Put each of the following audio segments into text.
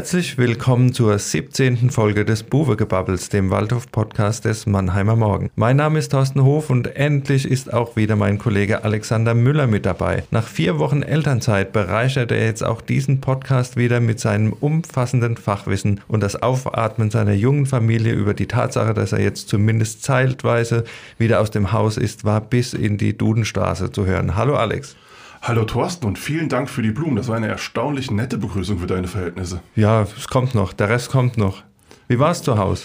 Herzlich willkommen zur 17. Folge des Buwegebabbels, dem Waldhof-Podcast des Mannheimer Morgen. Mein Name ist Thorsten Hof und endlich ist auch wieder mein Kollege Alexander Müller mit dabei. Nach vier Wochen Elternzeit bereichert er jetzt auch diesen Podcast wieder mit seinem umfassenden Fachwissen und das Aufatmen seiner jungen Familie über die Tatsache, dass er jetzt zumindest zeitweise wieder aus dem Haus ist, war bis in die Dudenstraße zu hören. Hallo Alex. Hallo Thorsten und vielen Dank für die Blumen. Das war eine erstaunlich nette Begrüßung für deine Verhältnisse. Ja, es kommt noch. Der Rest kommt noch. Wie war es zu Hause?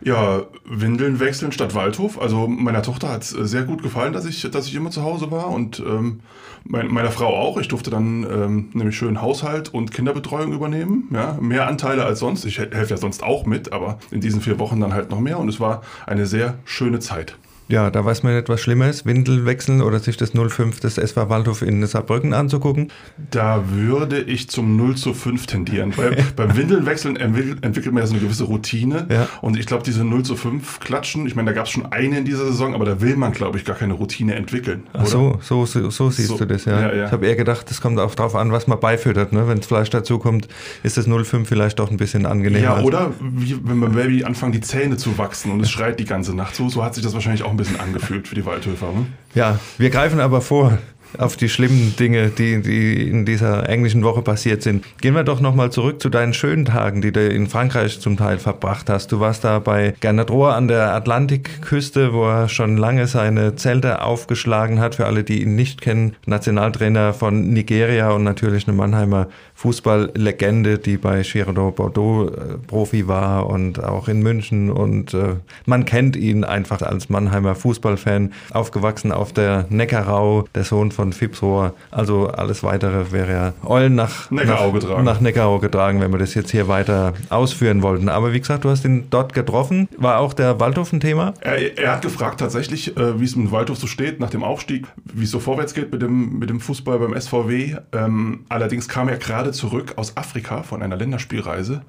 Ja, Windeln wechseln statt Waldhof. Also meiner Tochter hat es sehr gut gefallen, dass ich, dass ich immer zu Hause war und ähm, mein, meiner Frau auch. Ich durfte dann ähm, nämlich schön Haushalt und Kinderbetreuung übernehmen. Ja, mehr Anteile als sonst. Ich helfe ja sonst auch mit, aber in diesen vier Wochen dann halt noch mehr und es war eine sehr schöne Zeit. Ja, da weiß man nicht, was schlimmer ist, Windel wechseln oder sich das 05 des SV Waldhof in Saarbrücken anzugucken? Da würde ich zum 0 zu 5 tendieren. Weil beim Windeln wechseln entwickelt man ja so eine gewisse Routine. Ja. Und ich glaube, diese 0 zu 5 Klatschen, ich meine, da gab es schon eine in dieser Saison, aber da will man, glaube ich, gar keine Routine entwickeln. Ach so, so, so, so siehst so, du das, ja. ja, ja. Ich habe eher gedacht, das kommt auch darauf an, was man beifüttert. Ne? Wenn das Fleisch dazu kommt, ist das 0,5 vielleicht doch ein bisschen angenehmer. Ja, oder wie, wenn beim Baby anfangen, die Zähne zu wachsen und es schreit die ganze Nacht. So, so hat sich das wahrscheinlich auch ein bisschen angefühlt für die Waldhöfer. Ne? Ja, wir greifen aber vor auf die schlimmen Dinge, die, die in dieser englischen Woche passiert sind. Gehen wir doch nochmal zurück zu deinen schönen Tagen, die du in Frankreich zum Teil verbracht hast. Du warst da bei Gernot Rohr an der Atlantikküste, wo er schon lange seine Zelte aufgeschlagen hat. Für alle, die ihn nicht kennen, Nationaltrainer von Nigeria und natürlich eine Mannheimer Fußballlegende, die bei Girardot Bordeaux äh, Profi war und auch in München. Und äh, man kennt ihn einfach als Mannheimer Fußballfan, aufgewachsen auf der Neckarau, der Sohn von von Fipsrohr. Also alles weitere wäre ja Eulen nach Neckarau, nach, getragen. nach Neckarau getragen, wenn wir das jetzt hier weiter ausführen wollten. Aber wie gesagt, du hast ihn dort getroffen. War auch der Waldhof ein Thema? Er, er hat gefragt tatsächlich, äh, wie es mit Waldhof so steht nach dem Aufstieg, wie es so vorwärts geht mit dem, mit dem Fußball beim SVW. Ähm, allerdings kam er gerade zurück aus Afrika von einer Länderspielreise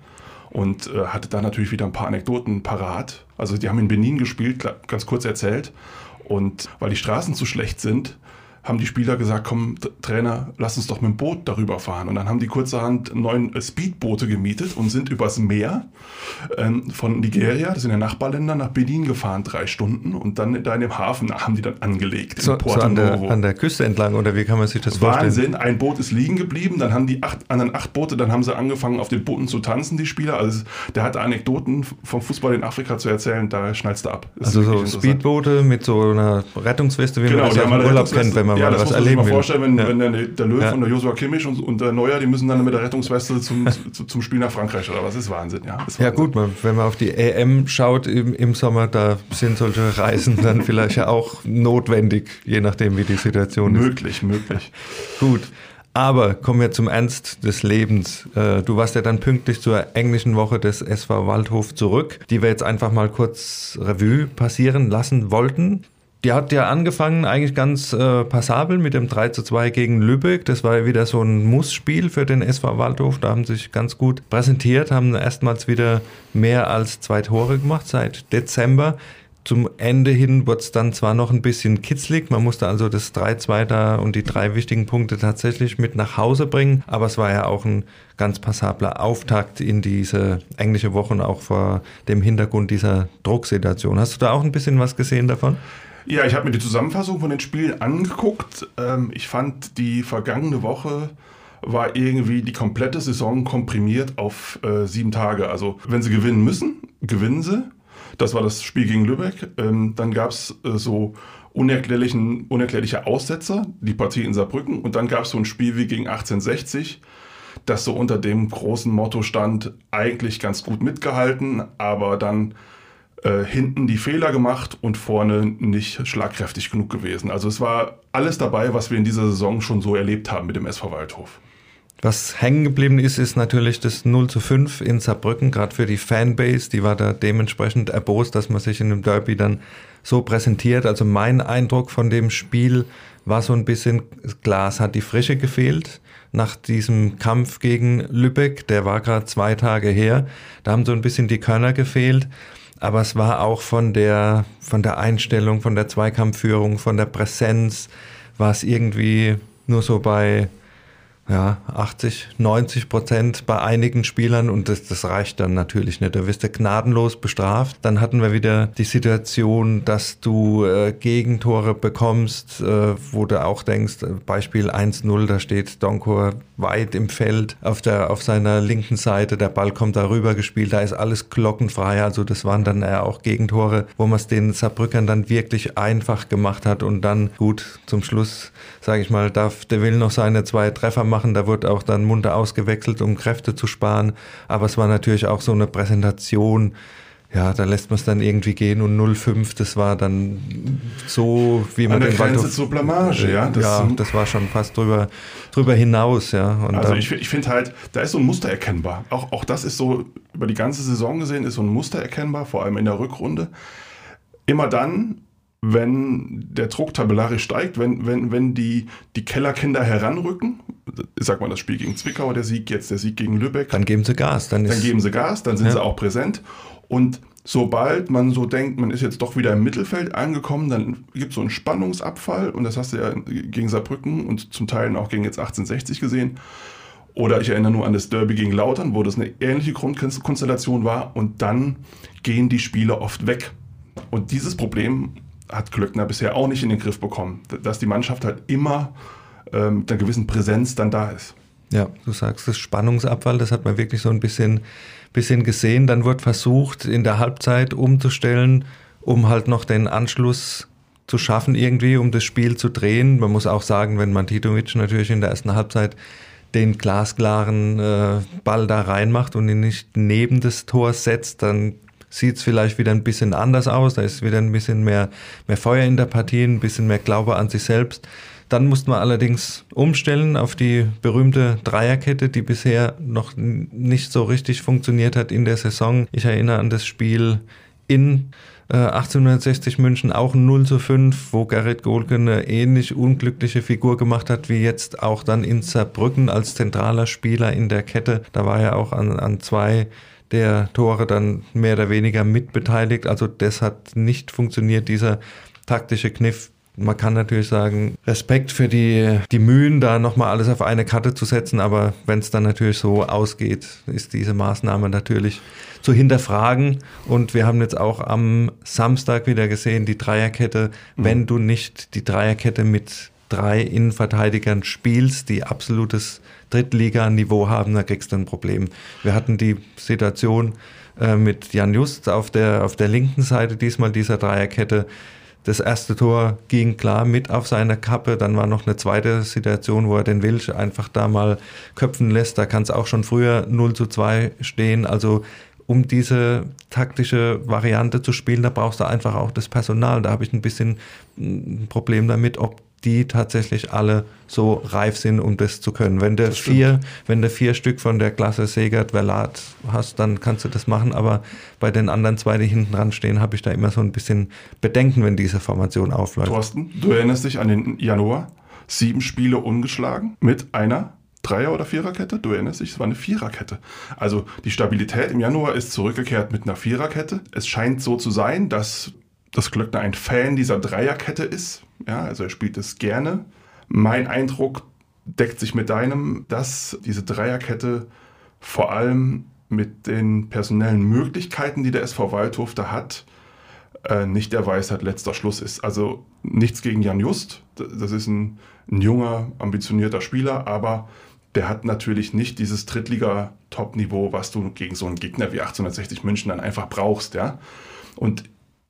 und äh, hatte da natürlich wieder ein paar Anekdoten parat. Also die haben in Benin gespielt, ganz kurz erzählt. Und weil die Straßen zu schlecht sind, haben die Spieler gesagt, komm Trainer, lass uns doch mit dem Boot darüber fahren. Und dann haben die kurzerhand neun äh, Speedboote gemietet und sind übers Meer ähm, von Nigeria, das sind ja Nachbarländer, nach Benin gefahren, drei Stunden. Und dann da in dem Hafen haben die dann angelegt. So, so an, der, an, der, Küste entlang oder wie kann man sich das vorstellen? Wahnsinn, ein Boot ist liegen geblieben, dann haben die acht, anderen acht Boote, dann haben sie angefangen auf den Booten zu tanzen, die Spieler. Also der hat Anekdoten vom Fußball in Afrika zu erzählen, da schnallst du ab. Das also so Speedboote mit so einer Rettungsweste, wie genau, man das ja im Urlaub kennt, wenn man man ja, das was erleben. Ja, muss man sich mal vorstellen, wenn, wenn der, der Löw ja. und der Joshua Kimmich und, und, der Neuer, die müssen dann mit der Rettungsweste zum, zum Spiel nach Frankreich oder was? Das ist Wahnsinn, ja. Wahnsinn. Ja gut, wenn man auf die EM schaut im, im Sommer, da sind solche Reisen dann vielleicht ja auch notwendig, je nachdem wie die Situation möglich, ist. Möglich, möglich. Gut. Aber kommen wir zum Ernst des Lebens. Äh, du warst ja dann pünktlich zur englischen Woche des SV Waldhof zurück, die wir jetzt einfach mal kurz Revue passieren lassen wollten. Die hat ja angefangen eigentlich ganz äh, passabel mit dem 3 zu 2 gegen Lübeck. Das war ja wieder so ein Mussspiel für den SV Waldhof. Da haben sie sich ganz gut präsentiert, haben erstmals wieder mehr als zwei Tore gemacht seit Dezember. Zum Ende hin wurde es dann zwar noch ein bisschen kitzlig, man musste also das 3-2 da und die drei wichtigen Punkte tatsächlich mit nach Hause bringen, aber es war ja auch ein ganz passabler Auftakt in diese englische Woche und auch vor dem Hintergrund dieser Drucksituation. Hast du da auch ein bisschen was gesehen davon? Ja, ich habe mir die Zusammenfassung von den Spielen angeguckt. Ähm, ich fand die vergangene Woche war irgendwie die komplette Saison komprimiert auf äh, sieben Tage. Also wenn sie gewinnen müssen, gewinnen sie. Das war das Spiel gegen Lübeck. Ähm, dann gab es äh, so unerklärlichen, unerklärliche Aussetzer, die Partie in Saarbrücken. Und dann gab es so ein Spiel wie gegen 1860, das so unter dem großen Motto stand, eigentlich ganz gut mitgehalten, aber dann äh, hinten die Fehler gemacht und vorne nicht schlagkräftig genug gewesen. Also es war alles dabei, was wir in dieser Saison schon so erlebt haben mit dem SV Waldhof. Was hängen geblieben ist, ist natürlich das 0 zu 5 in Saarbrücken, gerade für die Fanbase. Die war da dementsprechend erbost, dass man sich in dem Derby dann so präsentiert. Also mein Eindruck von dem Spiel war so ein bisschen, Glas hat die Frische gefehlt nach diesem Kampf gegen Lübeck. Der war gerade zwei Tage her. Da haben so ein bisschen die Körner gefehlt aber es war auch von der, von der Einstellung, von der Zweikampfführung, von der Präsenz, war es irgendwie nur so bei ja, 80, 90 Prozent bei einigen Spielern und das, das reicht dann natürlich nicht. Da wirst du gnadenlos bestraft. Dann hatten wir wieder die Situation, dass du äh, Gegentore bekommst, äh, wo du auch denkst, äh, Beispiel 1-0, da steht Donkor weit im Feld auf, der, auf seiner linken Seite, der Ball kommt darüber gespielt, da ist alles glockenfrei. Also das waren dann ja auch Gegentore, wo man es den Saarbrückern dann wirklich einfach gemacht hat und dann gut zum Schluss, sage ich mal, darf der Will noch seine zwei Treffer machen machen. Da wird auch dann munter ausgewechselt, um Kräfte zu sparen. Aber es war natürlich auch so eine Präsentation. Ja, da lässt man es dann irgendwie gehen und 0,5, das war dann so, wie man An der den Grenze zur Blamage, ja. Das, ja, das war schon fast drüber, drüber hinaus, ja. Und also ich, ich finde halt, da ist so ein Muster erkennbar. Auch, auch das ist so, über die ganze Saison gesehen, ist so ein Muster erkennbar, vor allem in der Rückrunde. Immer dann, wenn der Druck tabellarisch steigt, wenn, wenn, wenn die, die Kellerkinder heranrücken, ich sag mal das Spiel gegen Zwickau, der Sieg, jetzt der Sieg gegen Lübeck. Dann geben sie Gas. Dann, dann geben sie Gas, dann sind ja. sie auch präsent. Und sobald man so denkt, man ist jetzt doch wieder im Mittelfeld angekommen, dann gibt es so einen Spannungsabfall und das hast du ja gegen Saarbrücken und zum Teil auch gegen jetzt 1860 gesehen. Oder ich erinnere nur an das Derby gegen Lautern, wo das eine ähnliche Grundkonstellation war und dann gehen die Spieler oft weg. Und dieses Problem hat Glöckner bisher auch nicht in den Griff bekommen, dass die Mannschaft halt immer ähm, mit einer gewissen Präsenz dann da ist. Ja, du sagst das Spannungsabfall, das hat man wirklich so ein bisschen, bisschen gesehen. Dann wird versucht, in der Halbzeit umzustellen, um halt noch den Anschluss zu schaffen irgendwie, um das Spiel zu drehen. Man muss auch sagen, wenn Mantitovic natürlich in der ersten Halbzeit den glasklaren äh, Ball da reinmacht und ihn nicht neben das Tor setzt, dann sieht es vielleicht wieder ein bisschen anders aus. Da ist wieder ein bisschen mehr, mehr Feuer in der Partie, ein bisschen mehr Glaube an sich selbst. Dann musste man allerdings umstellen auf die berühmte Dreierkette, die bisher noch nicht so richtig funktioniert hat in der Saison. Ich erinnere an das Spiel in 1860 äh, München auch 0 zu 5, wo Gerrit Gohlke eine ähnlich unglückliche Figur gemacht hat, wie jetzt auch dann in Saarbrücken als zentraler Spieler in der Kette. Da war er auch an, an zwei der Tore dann mehr oder weniger mitbeteiligt. Also das hat nicht funktioniert, dieser taktische Kniff. Man kann natürlich sagen, Respekt für die, die Mühen, da nochmal alles auf eine Karte zu setzen, aber wenn es dann natürlich so ausgeht, ist diese Maßnahme natürlich zu hinterfragen. Und wir haben jetzt auch am Samstag wieder gesehen, die Dreierkette, mhm. wenn du nicht die Dreierkette mit drei Innenverteidigern spielst, die absolutes Drittliga-Niveau haben, da kriegst du ein Problem. Wir hatten die Situation äh, mit Jan Just auf der, auf der linken Seite diesmal dieser Dreierkette. Das erste Tor ging klar mit auf seiner Kappe. Dann war noch eine zweite Situation, wo er den Wilsch einfach da mal köpfen lässt. Da kann es auch schon früher 0 zu 2 stehen. Also um diese taktische Variante zu spielen, da brauchst du einfach auch das Personal. Da habe ich ein bisschen ein Problem damit, ob die tatsächlich alle so reif sind, um das zu können. Wenn du vier, wenn du vier Stück von der Klasse Segert Verlat hast, dann kannst du das machen. Aber bei den anderen zwei, die hinten dran stehen, habe ich da immer so ein bisschen Bedenken, wenn diese Formation aufläuft. Thorsten, du erinnerst dich an den Januar? Sieben Spiele ungeschlagen mit einer Dreier- oder Viererkette? Du erinnerst dich, es war eine Viererkette. Also die Stabilität im Januar ist zurückgekehrt mit einer Viererkette. Es scheint so zu sein, dass dass Glöckner ein Fan dieser Dreierkette ist. Ja, also er spielt es gerne. Mein Eindruck deckt sich mit deinem, dass diese Dreierkette vor allem mit den personellen Möglichkeiten, die der SV Waldhof da hat, äh, nicht der Weisheit letzter Schluss ist. Also nichts gegen Jan Just. Das ist ein, ein junger, ambitionierter Spieler, aber der hat natürlich nicht dieses Drittliga-Top-Niveau, was du gegen so einen Gegner wie 1860 München dann einfach brauchst, ja. Und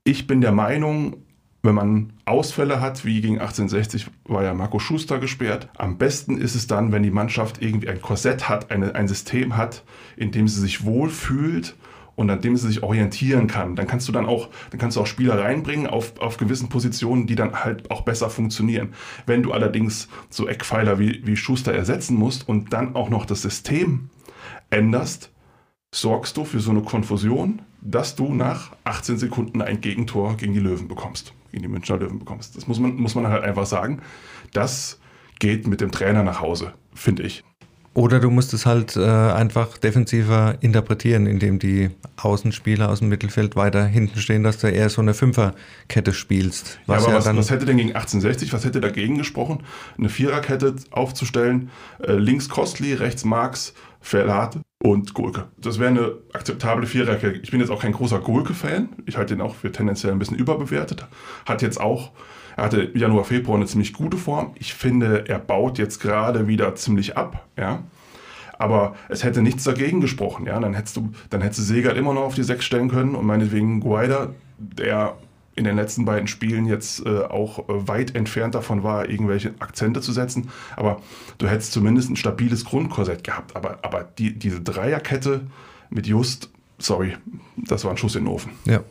ich bin der Meinung, wenn man Ausfälle hat, wie gegen 1860 war ja Marco Schuster gesperrt, am besten ist es dann, wenn die Mannschaft irgendwie ein Korsett hat, eine, ein System hat, in dem sie sich wohlfühlt und an dem sie sich orientieren kann. Dann kannst du dann auch, dann kannst du auch Spieler reinbringen auf, auf gewissen Positionen, die dann halt auch besser funktionieren. Wenn du allerdings so Eckpfeiler wie, wie Schuster ersetzen musst und dann auch noch das System änderst, sorgst du für so eine Konfusion, dass du nach 18 Sekunden ein Gegentor gegen die Löwen bekommst, gegen die Münchner Löwen bekommst. Das muss man, muss man halt einfach sagen. Das geht mit dem Trainer nach Hause, finde ich. Oder du musst es halt äh, einfach defensiver interpretieren, indem die Außenspieler aus dem Mittelfeld weiter hinten stehen, dass du eher so eine Fünferkette spielst. Was ja, aber ja was, was, hätte denn gegen 1860, was hätte dagegen gesprochen, eine Viererkette aufzustellen? Äh, links Kostli, rechts Marx, Verlat und Gurke. Das wäre eine akzeptable Viererkette. Ich bin jetzt auch kein großer Gurke-Fan. Ich halte den auch für tendenziell ein bisschen überbewertet. Hat jetzt auch er hatte Januar, Februar eine ziemlich gute Form. Ich finde, er baut jetzt gerade wieder ziemlich ab. Ja? Aber es hätte nichts dagegen gesprochen. Ja? Dann, hättest du, dann hättest du Segert immer noch auf die Sechs stellen können und meinetwegen Guaida, der in den letzten beiden Spielen jetzt äh, auch äh, weit entfernt davon war, irgendwelche Akzente zu setzen. Aber du hättest zumindest ein stabiles Grundkorsett gehabt. Aber, aber die, diese Dreierkette mit Just, sorry, das war ein Schuss in den Ofen. Ja.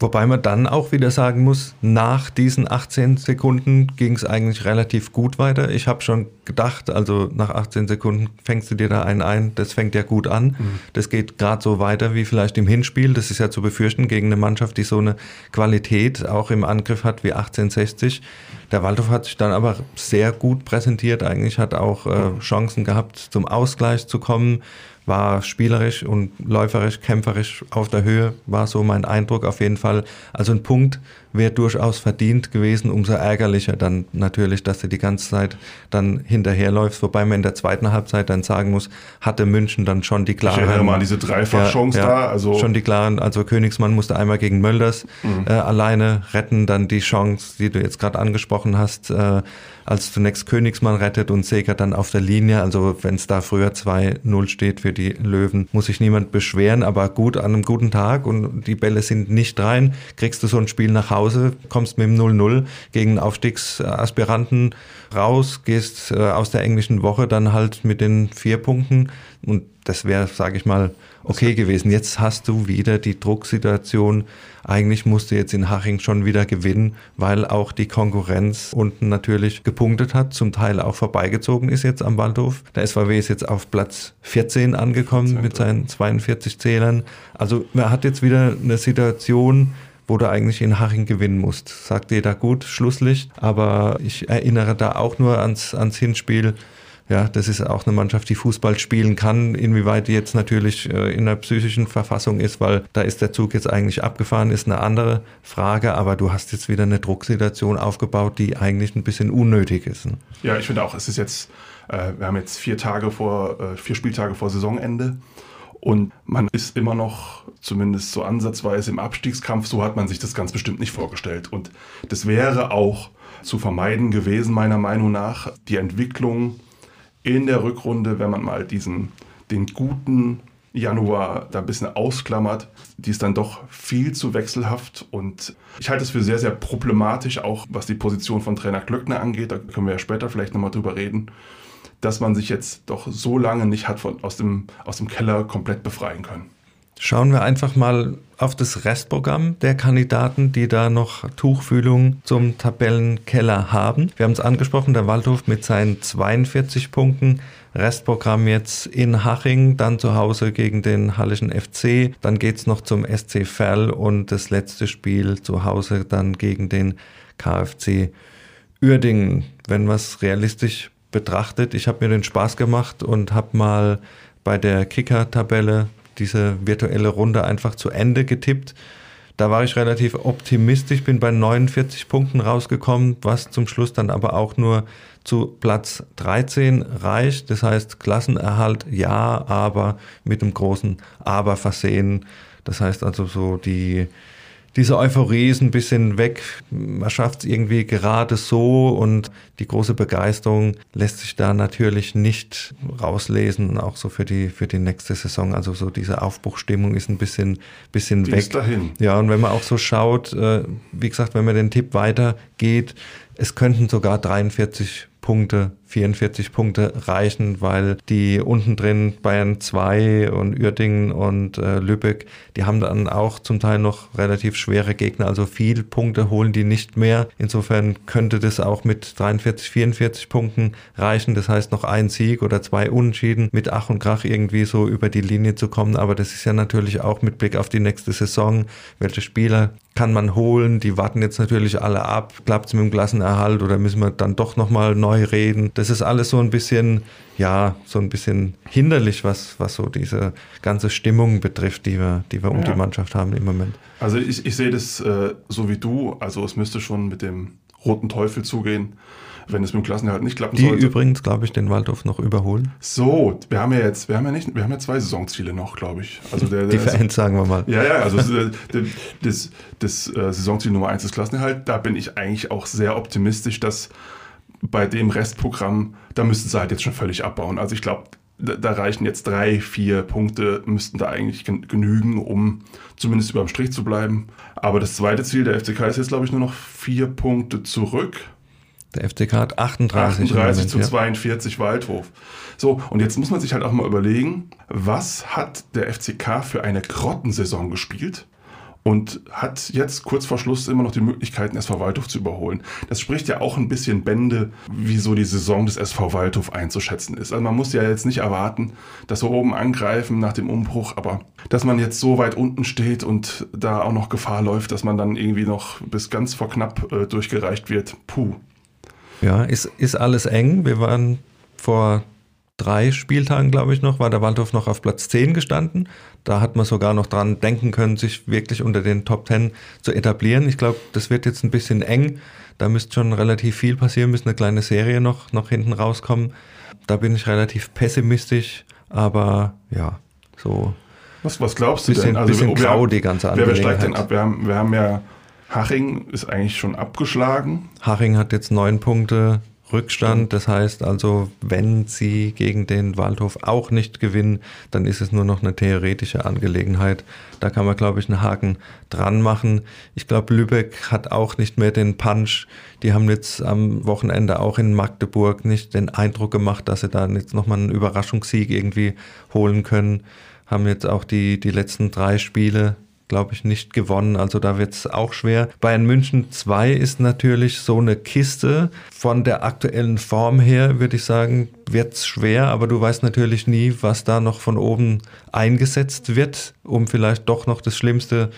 Wobei man dann auch wieder sagen muss, nach diesen 18 Sekunden ging es eigentlich relativ gut weiter. Ich habe schon gedacht, also nach 18 Sekunden fängst du dir da einen ein, das fängt ja gut an. Mhm. Das geht gerade so weiter wie vielleicht im Hinspiel. Das ist ja zu befürchten gegen eine Mannschaft, die so eine Qualität auch im Angriff hat wie 1860. Der Waldhof hat sich dann aber sehr gut präsentiert, eigentlich hat auch äh, Chancen gehabt, zum Ausgleich zu kommen war spielerisch und läuferisch, kämpferisch auf der Höhe, war so mein Eindruck auf jeden Fall. Also ein Punkt wäre durchaus verdient gewesen, umso ärgerlicher dann natürlich, dass du die ganze Zeit dann hinterherläufst, wobei man in der zweiten Halbzeit dann sagen muss, hatte München dann schon die klaren... Ich erinnere mal diese Dreifachchance ja, ja, da. Also schon die klaren, also Königsmann musste einmal gegen Mölders mhm. äh, alleine retten, dann die Chance, die du jetzt gerade angesprochen hast, äh, als zunächst Königsmann rettet und Seger dann auf der Linie. Also wenn es da früher 2-0 steht für die Löwen, muss sich niemand beschweren, aber gut an einem guten Tag und die Bälle sind nicht rein, kriegst du so ein Spiel nach Hause, kommst mit dem 0-0 gegen Aufstiegsaspiranten raus, gehst äh, aus der englischen Woche dann halt mit den vier Punkten und das wäre, sage ich mal, okay gewesen. Jetzt hast du wieder die Drucksituation. Eigentlich musst du jetzt in Haching schon wieder gewinnen, weil auch die Konkurrenz unten natürlich gepunktet hat, zum Teil auch vorbeigezogen ist jetzt am Waldhof. Der SVW ist jetzt auf Platz 14 angekommen mit seinen 42 Zählern. Also man hat jetzt wieder eine Situation, wo du eigentlich in Haching gewinnen musst. Sagt jeder gut, Schlusslicht. Aber ich erinnere da auch nur ans, ans Hinspiel ja, das ist auch eine Mannschaft, die Fußball spielen kann. Inwieweit die jetzt natürlich äh, in der psychischen Verfassung ist, weil da ist der Zug jetzt eigentlich abgefahren, ist eine andere Frage. Aber du hast jetzt wieder eine Drucksituation aufgebaut, die eigentlich ein bisschen unnötig ist. Ne? Ja, ich finde auch, es ist jetzt, äh, wir haben jetzt vier Tage vor, äh, vier Spieltage vor Saisonende. Und man ist immer noch, zumindest so ansatzweise im Abstiegskampf, so hat man sich das ganz bestimmt nicht vorgestellt. Und das wäre auch zu vermeiden gewesen, meiner Meinung nach, die Entwicklung in der Rückrunde, wenn man mal diesen, den guten Januar da ein bisschen ausklammert, die ist dann doch viel zu wechselhaft. Und ich halte es für sehr, sehr problematisch, auch was die Position von Trainer Glöckner angeht, da können wir ja später vielleicht nochmal drüber reden, dass man sich jetzt doch so lange nicht hat von, aus, dem, aus dem Keller komplett befreien können. Schauen wir einfach mal auf das Restprogramm der Kandidaten, die da noch Tuchfühlung zum Tabellenkeller haben. Wir haben es angesprochen, der Waldhof mit seinen 42 Punkten. Restprogramm jetzt in Haching, dann zu Hause gegen den Hallischen FC, dann geht's noch zum SC Verl und das letzte Spiel zu Hause dann gegen den KfC Uerdingen. Wenn man es realistisch betrachtet, ich habe mir den Spaß gemacht und habe mal bei der Kicker-Tabelle diese virtuelle Runde einfach zu Ende getippt. Da war ich relativ optimistisch, bin bei 49 Punkten rausgekommen, was zum Schluss dann aber auch nur zu Platz 13 reicht. Das heißt, Klassenerhalt ja, aber mit einem großen Aber versehen. Das heißt also so die diese Euphorie ist ein bisschen weg. Man schafft es irgendwie gerade so und die große Begeisterung lässt sich da natürlich nicht rauslesen, auch so für die, für die nächste Saison. Also so diese Aufbruchstimmung ist ein bisschen, bisschen die weg. Ist dahin. Ja, und wenn man auch so schaut, äh, wie gesagt, wenn man den Tipp weitergeht, es könnten sogar 43 Punkte, 44 Punkte reichen, weil die unten drin Bayern 2 und Uerdingen und äh, Lübeck, die haben dann auch zum Teil noch relativ schwere Gegner, also viel Punkte holen die nicht mehr. Insofern könnte das auch mit 43, 44 Punkten reichen. Das heißt noch ein Sieg oder zwei Unentschieden mit Ach und Krach irgendwie so über die Linie zu kommen. Aber das ist ja natürlich auch mit Blick auf die nächste Saison, welche Spieler kann man holen. Die warten jetzt natürlich alle ab. Klappt es mit dem Klassenerhalt oder müssen wir dann doch nochmal neu reden? Das ist alles so ein bisschen, ja, so ein bisschen hinderlich, was, was so diese ganze Stimmung betrifft, die wir, die wir um Ja. die Mannschaft haben im Moment. Also ich, ich sehe das äh, so wie du. Also es müsste schon mit dem roten Teufel zugehen, wenn es mit dem Klassenerhalt nicht klappen Die sollte. übrigens, glaube ich, den Waldhof noch überholen. So, wir haben ja jetzt, wir haben ja nicht, wir haben ja zwei Saisonziele noch, glaube ich. Also der, Die der Fans, sagen wir mal. Ja, ja, also das, das, das, das äh, Saisonziel Nummer eins ist Klassenerhalt. Da bin ich eigentlich auch sehr optimistisch, dass bei dem Restprogramm, da müssten sie halt jetzt schon völlig abbauen. Also ich glaube, da, da reichen jetzt drei, vier Punkte, müssten da eigentlich gen genügen, um zumindest über dem Strich zu bleiben. Aber das zweite Ziel der FCK ist jetzt, glaube ich, nur noch vier Punkte zurück. Der FCK hat 38, im 38 Moment, zu ja. 42 Waldhof. So, und jetzt muss man sich halt auch mal überlegen, was hat der FCK für eine Grottensaison gespielt und hat jetzt kurz vor Schluss immer noch die Möglichkeit, den SV Waldhof zu überholen. Das spricht ja auch ein bisschen Bände, wie so die Saison des SV Waldhof einzuschätzen ist. Also man muss ja jetzt nicht erwarten, dass wir oben angreifen nach dem Umbruch, aber dass man jetzt so weit unten steht und da auch noch Gefahr läuft, dass man dann irgendwie noch bis ganz vor knapp äh, durchgereicht wird, puh. Ja, ist, ist alles eng. Wir waren vor drei Spieltagen, glaube ich noch, war der Waldhof noch auf Platz 10 gestanden. Da hat man sogar noch dran denken können, sich wirklich unter den Top 10 zu etablieren. Ich glaube, das wird jetzt ein bisschen eng. Da müsste schon relativ viel passieren, müsste eine kleine Serie noch, noch hinten rauskommen. Da bin ich relativ pessimistisch, aber ja, so Was, was glaubst du bisschen, denn? Also, bisschen wir grau haben- die ganze Wer, wer steigt denn Angelegenheit. ab? Wir haben, wir haben ja, Haching ist eigentlich schon abgeschlagen. Haching hat jetzt neun Punkte Rückstand. Das heißt also, wenn sie gegen den Waldhof auch nicht gewinnen, dann ist es nur noch eine theoretische Angelegenheit. Da kann man, glaube ich, einen Haken dran machen. Ich glaube, Lübeck hat auch nicht mehr den Punch. Die haben jetzt am Wochenende auch in Magdeburg nicht den Eindruck gemacht, dass sie da jetzt nochmal einen Überraschungssieg irgendwie holen können. Haben jetzt auch die, die letzten drei Spiele glaube ich, nicht gewonnen. Also da wird es auch schwer. Bayern München 2 ist natürlich so eine Kiste. Von der aktuellen Form her, würde ich sagen, wird es schwer, aber du weißt natürlich nie, was da noch von oben eingesetzt wird, um vielleicht doch noch das Schlimmste zu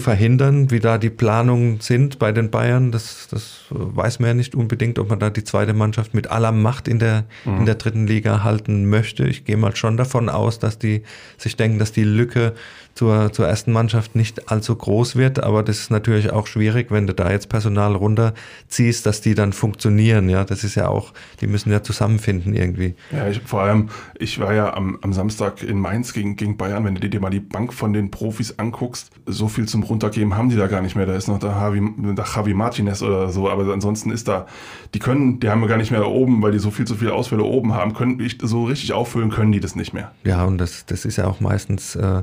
verhindern, wie da die Planungen sind bei den Bayern. Das, das weiß man ja nicht unbedingt, ob man da die zweite Mannschaft mit aller Macht in der, in der dritten Liga halten möchte. Ich gehe mal schon davon aus, dass die sich denken, dass die Lücke zur, zur ersten Mannschaft nicht allzu groß wird, aber das ist natürlich auch schwierig, wenn du da jetzt Personal runterziehst, dass die dann funktionieren. Ja, das ist ja auch, die müssen ja zusammenfinden irgendwie. Ja, ich, vor allem, ich war ja am, am Samstag in Mainz gegen, gegen Bayern. Wenn du dir mal die Bank von den Profis anguckst, so viel zum Runtergeben haben die da gar nicht mehr. Da ist noch der Javi, der Javi Martinez oder so, aber ansonsten ist da, die können, die haben wir gar nicht mehr da oben, weil die so viel zu viele Ausfälle oben haben, können so richtig auffüllen können die das nicht mehr. Ja, und das, das ist ja auch meistens äh,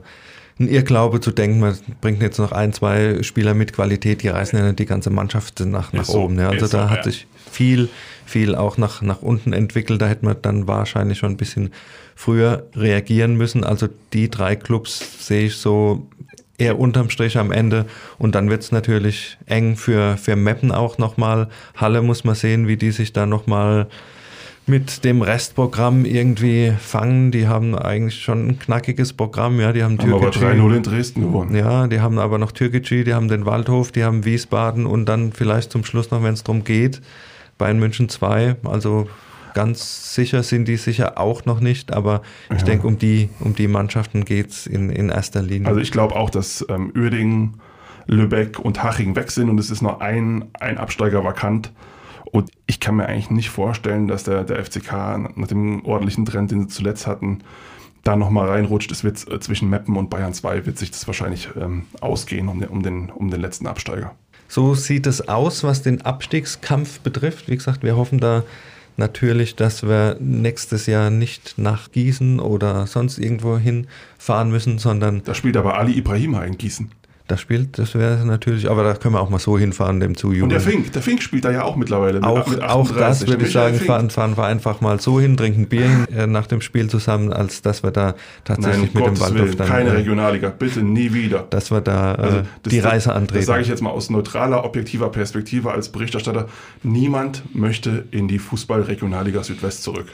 ein Irrglaube zu denken, man bringt jetzt noch ein, zwei Spieler mit Qualität, die reißen ja nicht die ganze Mannschaft nach, nach so, oben. Ja. Also da so, hat ja. sich viel, viel auch nach, nach unten entwickelt. Da hätte man dann wahrscheinlich schon ein bisschen früher reagieren müssen. Also die drei Clubs sehe ich so eher unterm Strich am Ende. Und dann wird es natürlich eng für, für Meppen auch nochmal. Halle muss man sehen, wie die sich da nochmal mit dem Restprogramm irgendwie fangen. Die haben eigentlich schon ein knackiges Programm. Ja, die haben Haben aber Türkei. 3-0 in Dresden gewonnen. Ja, die haben aber noch Türkgücü, die haben den Waldhof, die haben Wiesbaden und dann vielleicht zum Schluss noch, wenn es darum geht, Bayern München 2. Also ganz sicher sind die sicher auch noch nicht, aber ich Ja. denke, um die, um die Mannschaften geht's in, in erster Linie. Also ich glaube auch, dass ähm, Uerdingen, Lübeck und Haching weg sind und es ist noch ein, ein Absteiger vakant. Und ich kann mir eigentlich nicht vorstellen, dass der, der FCK nach dem ordentlichen Trend, den sie zuletzt hatten, da nochmal reinrutscht. Es wird äh, zwischen Meppen und Bayern 2 wird sich das wahrscheinlich ähm, ausgehen um den, um, den, um den letzten Absteiger. So sieht es aus, was den Abstiegskampf betrifft. Wie gesagt, wir hoffen da natürlich, dass wir nächstes Jahr nicht nach Gießen oder sonst irgendwo hinfahren müssen, sondern Da spielt aber Ali Ibrahima in Gießen. Das spielt, das wäre natürlich, aber da können wir auch mal so hinfahren, dem zu Und der Fink, der Fink spielt da ja auch mittlerweile. mit- Auch, mit auch 38. das würde ich sagen, fahren, fahren wir einfach mal so hin, trinken Bier äh, nach dem Spiel zusammen, als dass wir da Nein, tatsächlich um mit dem Gottes Waldhof Willen, dann, keine äh, Regionalliga, bitte nie wieder. dass wir da äh, Also das- die Reise antreten. Das sage ich jetzt mal aus neutraler, objektiver Perspektive als Berichterstatter. Niemand möchte in die Fußball-Regionalliga Südwest zurück.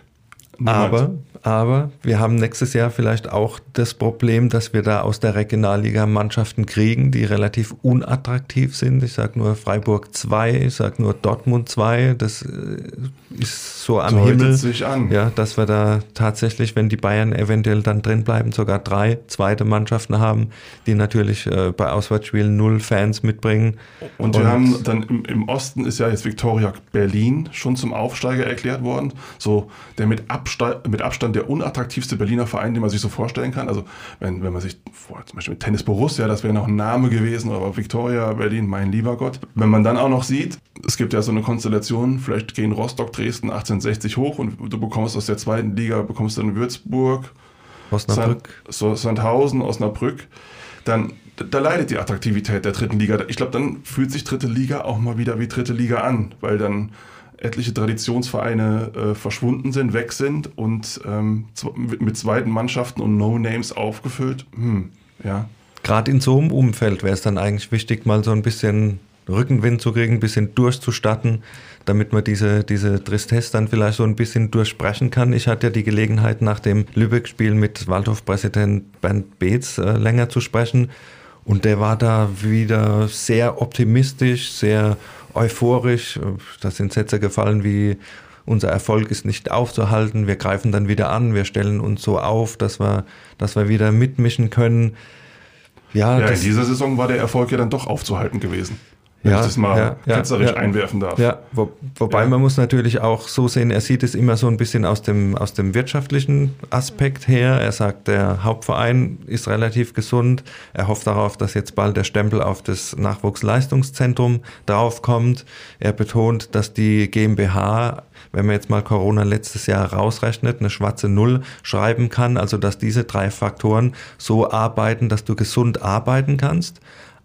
Aber, aber wir haben nächstes Jahr vielleicht auch das Problem, dass wir da aus der Regionalliga Mannschaften kriegen, die relativ unattraktiv sind. Ich sage nur Freiburg 2, ich sage nur Dortmund 2. Das äh, ist so am Deutet Himmel. sich an. Ja, dass wir da tatsächlich, wenn die Bayern eventuell dann drin bleiben, sogar drei zweite Mannschaften haben, die natürlich äh, bei Auswärtsspielen null Fans mitbringen. Und wir haben dann im, im Osten ist ja jetzt Viktoria Berlin schon zum Aufsteiger erklärt worden. So der mit, Absta mit Abstand der unattraktivste Berliner Verein, den man sich so vorstellen kann. Also wenn, wenn man sich vor, zum Beispiel mit Tennis Borussia, das wäre noch ein Name gewesen, aber Viktoria Berlin, mein lieber Gott. Wenn man dann auch noch sieht, es gibt ja so eine Konstellation, vielleicht gehen Rostock, Dresden 1860 hoch und du bekommst aus der zweiten Liga, bekommst dann Würzburg, Osnabrück. Sand, Sandhausen, Osnabrück, dann da leidet die Attraktivität der dritten Liga. Ich glaube, dann fühlt sich dritte Liga auch mal wieder wie dritte Liga an, weil dann etliche Traditionsvereine äh, verschwunden sind, weg sind und ähm, mit zweiten Mannschaften und No-Names aufgefüllt. Hm, ja. Gerade in so einem Umfeld wäre es dann eigentlich wichtig, mal so ein bisschen Rückenwind zu kriegen, ein bisschen durchzustatten, damit man diese, diese Tristesse dann vielleicht so ein bisschen durchsprechen kann. Ich hatte ja die Gelegenheit, nach dem Lübeck-Spiel mit Waldhof-Präsident Bernd Beetz äh, länger zu sprechen. Und der war da wieder sehr optimistisch, sehr euphorisch. Da sind Sätze gefallen wie, unser Erfolg ist nicht aufzuhalten, wir greifen dann wieder an, wir stellen uns so auf, dass wir, dass wir wieder mitmischen können. Ja, ja in dieser Saison war der Erfolg ja dann doch aufzuhalten gewesen wenn ja, ich das mal ja, ketzerisch ja, einwerfen darf. Ja, wo, wobei man muss natürlich auch so sehen, er sieht es immer so ein bisschen aus dem, aus dem wirtschaftlichen Aspekt her. Er sagt, der Hauptverein ist relativ gesund. Er hofft darauf, dass jetzt bald der Stempel auf das Nachwuchsleistungszentrum draufkommt. Er betont, dass die GmbH wenn man jetzt mal Corona letztes Jahr rausrechnet, eine schwarze Null schreiben kann, also dass diese drei Faktoren so arbeiten, dass du gesund arbeiten kannst.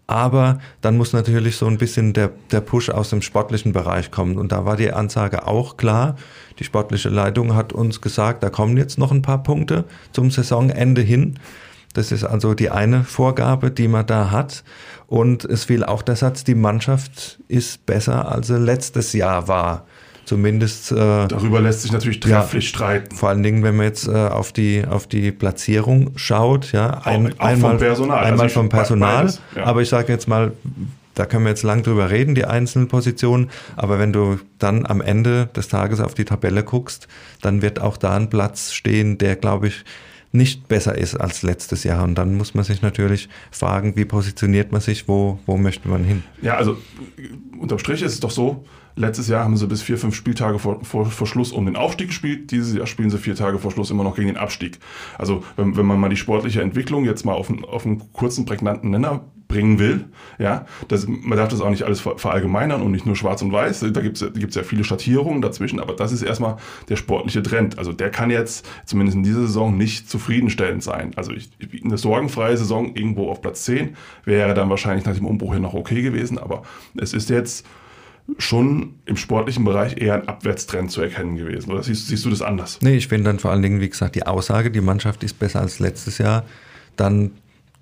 Aber dann muss natürlich so ein bisschen der, der Push aus dem sportlichen Bereich kommen. Und da war die Ansage auch klar. Die sportliche Leitung hat uns gesagt, da kommen jetzt noch ein paar Punkte zum Saisonende hin. Das ist also die eine Vorgabe, die man da hat. Und es fiel auch der Satz, die Mannschaft ist besser, als sie letztes Jahr war. Zumindest. Äh, Darüber lässt sich natürlich trefflich ja, streiten. Vor allen Dingen, wenn man jetzt äh, auf, die, auf die Platzierung schaut, ja, ein, auch, auch einmal, vom Personal. Einmal also vom Personal. Beides, ja. Aber ich sage jetzt mal, da können wir jetzt lang drüber reden, die einzelnen Positionen. Aber wenn du dann am Ende des Tages auf die Tabelle guckst, dann wird auch da ein Platz stehen, der, glaube ich, nicht besser ist als letztes Jahr. Und dann muss man sich natürlich fragen, wie positioniert man sich, wo, wo möchte man hin? Ja, also unterm Strich ist es doch so, Letztes Jahr haben sie bis vier, fünf Spieltage vor, vor, vor Schluss um den Aufstieg gespielt. Dieses Jahr spielen sie vier Tage vor Schluss immer noch gegen den Abstieg. Also wenn, wenn man mal die sportliche Entwicklung jetzt mal auf einen, auf einen kurzen, prägnanten Nenner bringen will, ja, das, man darf das auch nicht alles verallgemeinern und nicht nur schwarz und weiß. Da gibt es ja viele Schattierungen dazwischen, aber das ist erstmal der sportliche Trend. Also der kann jetzt zumindest in dieser Saison nicht zufriedenstellend sein. Also ich, eine sorgenfreie Saison irgendwo auf Platz 10 wäre dann wahrscheinlich nach dem Umbruch hier noch okay gewesen, aber es ist jetzt schon im sportlichen Bereich eher ein Abwärtstrend zu erkennen gewesen. Oder siehst, siehst du das anders? Nee, ich finde dann vor allen Dingen, wie gesagt, die Aussage, die Mannschaft ist besser als letztes Jahr, dann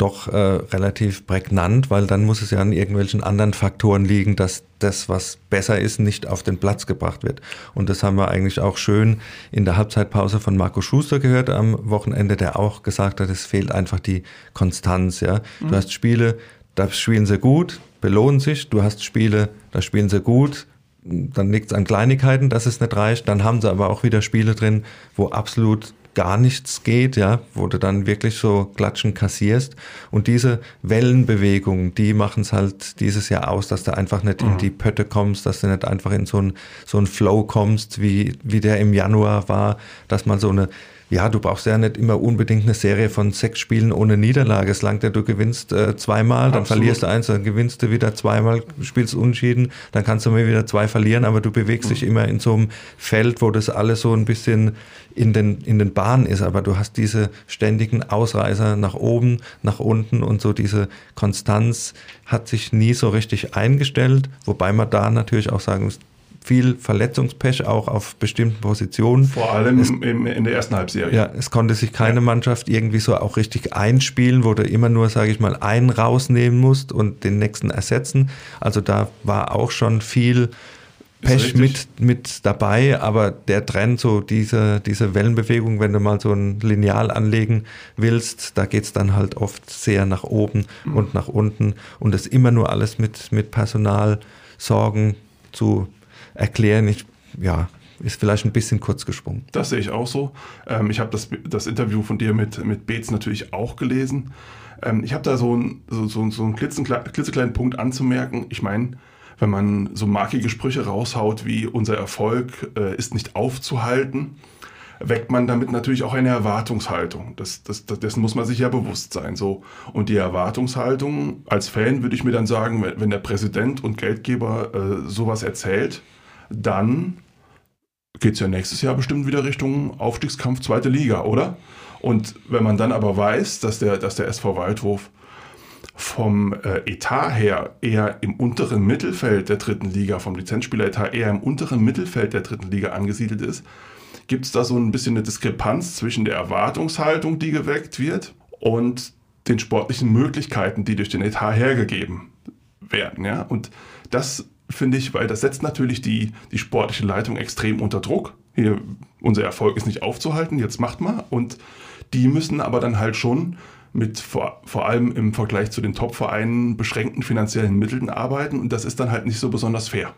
doch äh, relativ prägnant, weil dann muss es ja an irgendwelchen anderen Faktoren liegen, dass das, was besser ist, nicht auf den Platz gebracht wird. Und das haben wir eigentlich auch schön in der Halbzeitpause von Marco Schuster gehört am Wochenende, der auch gesagt hat, es fehlt einfach die Konstanz. Ja, mhm. du hast Spiele, da spielen sie gut, belohnen sich. Du hast Spiele, da spielen sie gut, dann liegt es an Kleinigkeiten, dass es nicht reicht. Dann haben sie aber auch wieder Spiele drin, wo absolut gar nichts geht, ja, wo du dann wirklich so Klatschen kassierst. Und diese Wellenbewegungen, die machen es halt dieses Jahr aus, dass du einfach nicht mhm. in die Pötte kommst, dass du nicht einfach in so ein so Flow kommst, wie, wie der im Januar war, dass man so eine ja, du brauchst ja nicht immer unbedingt eine Serie von sechs Spielen ohne Niederlage. Es langt ja, du gewinnst äh, zweimal, dann Absolut. verlierst du eins, dann gewinnst du wieder zweimal, spielst unschieden, dann kannst du mal wieder zwei verlieren, aber du bewegst mhm. dich immer in so einem Feld, wo das alles so ein bisschen in den, in den Bahnen ist, aber du hast diese ständigen Ausreißer nach oben, nach unten und so diese Konstanz hat sich nie so richtig eingestellt, wobei man da natürlich auch sagen muss, viel Verletzungspech auch auf bestimmten Positionen. Vor allem es, im, in der ersten Halbserie. Ja, es konnte sich keine ja. Mannschaft irgendwie so auch richtig einspielen, wo du immer nur, sage ich mal, einen rausnehmen musst und den nächsten ersetzen. Also da war auch schon viel Pech mit, mit dabei, aber der Trend, so diese, diese Wellenbewegung, wenn du mal so ein Lineal anlegen willst, da geht es dann halt oft sehr nach oben mhm. und nach unten und das immer nur alles mit, mit Personalsorgen zu erklären. Ich, ja, ist vielleicht ein bisschen kurz gesprungen. Das sehe ich auch so. Ähm, ich habe das, das Interview von dir mit, mit Beetz natürlich auch gelesen. Ähm, ich habe da so, ein, so, so, so einen klitzekleinen Punkt anzumerken. Ich meine, wenn man so markige Sprüche raushaut wie unser Erfolg äh, ist nicht aufzuhalten, weckt man damit natürlich auch eine Erwartungshaltung. Das, das, das, dessen muss man sich ja bewusst sein. So. Und die Erwartungshaltung als Fan würde ich mir dann sagen, wenn, wenn der Präsident und Geldgeber äh, sowas erzählt, dann geht es ja nächstes Jahr bestimmt wieder Richtung Aufstiegskampf zweite Liga, oder? Und wenn man dann aber weiß, dass der, dass der SV Waldhof vom äh, Etat her eher im unteren Mittelfeld der dritten Liga, vom Lizenzspieleretat eher im unteren Mittelfeld der dritten Liga angesiedelt ist, gibt es da so ein bisschen eine Diskrepanz zwischen der Erwartungshaltung, die geweckt wird, und den sportlichen Möglichkeiten, die durch den Etat hergegeben werden. Ja? Und das finde ich, weil das setzt natürlich die, die sportliche Leitung extrem unter Druck. Hier, unser Erfolg ist nicht aufzuhalten, jetzt macht mal. Und die müssen aber dann halt schon mit vor, vor allem im Vergleich zu den Top-Vereinen beschränkten finanziellen Mitteln arbeiten und das ist dann halt nicht so besonders fair.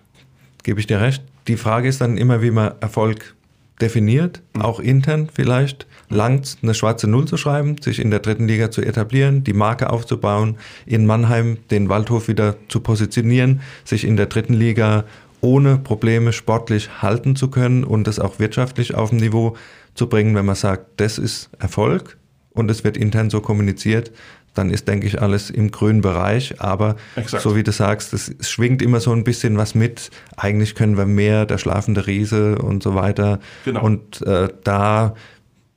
Gebe ich dir recht. Die Frage ist dann immer, wie man Erfolg definiert, mhm. auch intern vielleicht. Langt eine schwarze Null zu schreiben, sich in der dritten Liga zu etablieren, die Marke aufzubauen, in Mannheim den Waldhof wieder zu positionieren, sich in der dritten Liga ohne Probleme sportlich halten zu können und das auch wirtschaftlich auf ein Niveau zu bringen, wenn man sagt, das ist Erfolg, und es wird intern so kommuniziert, dann ist, denke ich, alles im grünen Bereich. Aber Exakt. so wie du sagst, es schwingt immer so ein bisschen was mit. Eigentlich können wir mehr, der schlafende Riese und so weiter. Genau. Und äh, da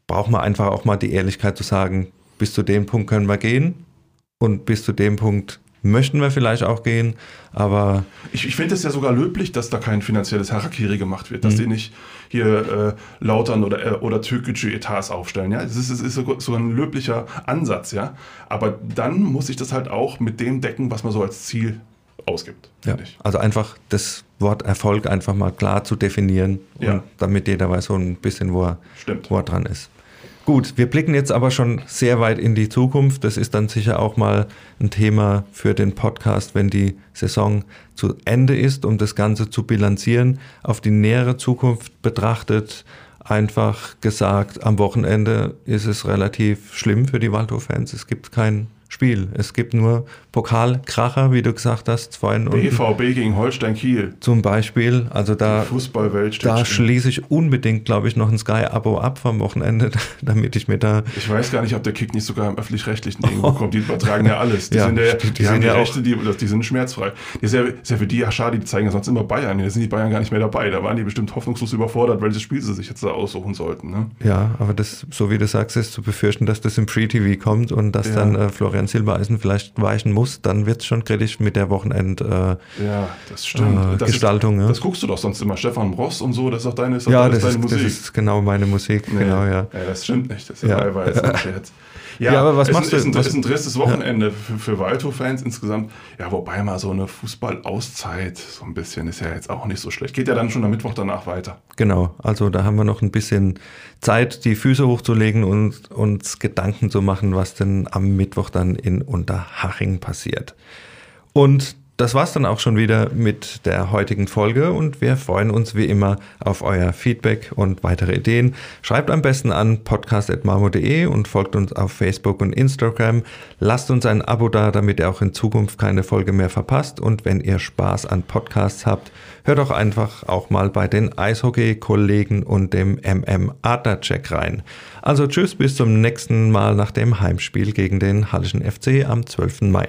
braucht man einfach auch mal die Ehrlichkeit zu sagen, bis zu dem Punkt können wir gehen und bis zu dem Punkt möchten wir vielleicht auch gehen, aber. Ich, ich finde es ja sogar löblich, dass da kein finanzielles Harakiri gemacht wird, dass mhm. die nicht hier äh, Lautern oder, äh, oder türkische Etats aufstellen. Ja? Das ist, das ist sogar ein löblicher Ansatz, ja. Aber dann muss ich das halt auch mit dem decken, was man so als Ziel ausgibt. Ja, also einfach das Wort Erfolg einfach mal klar zu definieren, ja. damit jeder weiß so ein bisschen, wo er, wo er dran ist. Gut, wir blicken jetzt aber schon sehr weit in die Zukunft. Das ist dann sicher auch mal ein Thema für den Podcast, wenn die Saison zu Ende ist, um das Ganze zu bilanzieren. Auf die nähere Zukunft betrachtet, einfach gesagt, am Wochenende ist es relativ schlimm für die Waldhof-Fans. Es gibt kein Spiel. Es gibt nur Pokalkracher, wie du gesagt hast, vorhin. BVB gegen Holstein Kiel. Zum Beispiel. Also da, Fußballwelt da schließe ich unbedingt, glaube ich, noch ein Sky-Abo ab vom Wochenende, damit ich mir da. Ich weiß gar nicht, ob der Kick nicht sogar im öffentlich-rechtlichen irgendwo kommt. Die übertragen ja alles. Die, ja, sind, ja, die, die haben die Rechte, die, die sind schmerzfrei. Die ist, ja, ist ja für die ja schade, die zeigen ja sonst immer Bayern. Da sind die Bayern gar nicht mehr dabei. Da waren die bestimmt hoffnungslos überfordert, welches Spiel sie sich jetzt da aussuchen sollten. Ne? Ja, aber das, so wie du sagst, ist zu befürchten, dass das im Free-TV kommt und dass ja. dann äh, Florian Silbereisen vielleicht weichen muss. Dann wird es schon kritisch mit der Wochenend äh, ja, das stimmt. Äh, das Gestaltung. Ist, ja. Das guckst du doch sonst immer. Stefan Ross und so, das ist doch deine, ist ja, das deine ist, Musik. das ist genau meine Musik. Nee, genau, ja. ja. Das stimmt nicht. Das ist ja, ja. Jetzt. Ja, ja, aber was machst ist, du? Ist ein, ist ein tristes Wochenende ja. für, für Waldhof-Fans insgesamt. Ja, wobei mal so eine Fußball-Auszeit so ein bisschen ist ja jetzt auch nicht so schlecht. Geht ja dann schon am Mittwoch danach weiter. Genau, also da haben wir noch ein bisschen Zeit, die Füße hochzulegen und uns Gedanken zu machen, was denn am Mittwoch dann in Unterhaching passiert. Und das war's dann auch schon wieder mit der heutigen Folge und wir freuen uns wie immer auf euer Feedback und weitere Ideen. Schreibt am besten an podcast.marmo.de und folgt uns auf Facebook und Instagram. Lasst uns ein Abo da, damit ihr auch in Zukunft keine Folge mehr verpasst und wenn ihr Spaß an Podcasts habt, hört doch einfach auch mal bei den Eishockey-Kollegen und dem MM Adler-Check rein. Also tschüss, bis zum nächsten Mal nach dem Heimspiel gegen den Hallischen FC am 12. Mai.